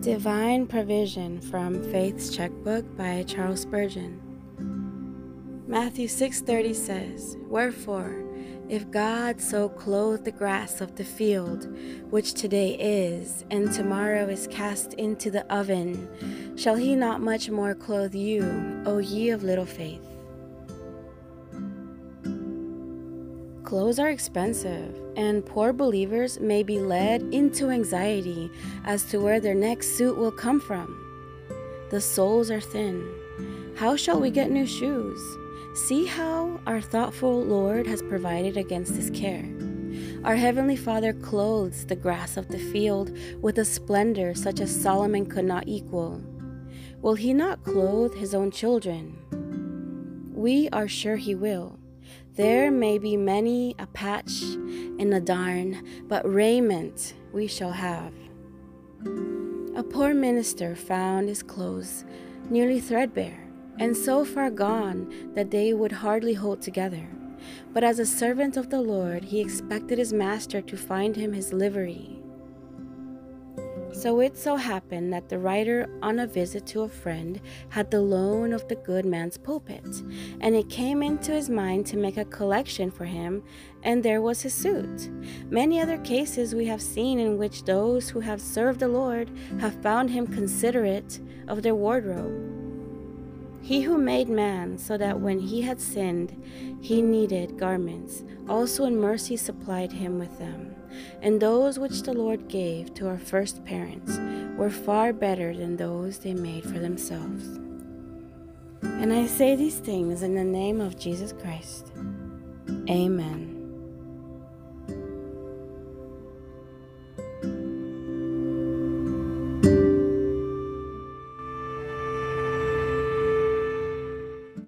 Divine Provision from Faith's Checkbook by Charles Spurgeon. Matthew 6:30 says, "Wherefore, if God so clothe the grass of the field, which today is, and tomorrow is cast into the oven, shall he not much more clothe you, O ye of little faith?" Clothes are expensive, and poor believers may be led into anxiety as to where their next suit will come from. The soles are thin. How shall we get new shoes? See how our thoughtful Lord has provided against this care. Our Heavenly Father clothes the grass of the field with a splendor such as Solomon could not equal. Will He not clothe His own children? We are sure He will. There may be many a patch and a darn, but raiment we shall have. A poor minister found his clothes nearly threadbare, and so far gone that they would hardly hold together. But as a servant of the Lord, he expected his master to find him his livery so it so happened that the writer, on a visit to a friend, had the loan of the good man's pulpit, and it came into his mind to make a collection for him, and there was his suit. Many other cases we have seen in which those who have served the Lord have found him considerate of their wardrobe. He who made man so that when he had sinned, he needed garments, also in mercy supplied him with them. And those which the Lord gave to our first parents were far better than those they made for themselves. And I say these things in the name of Jesus Christ. Amen.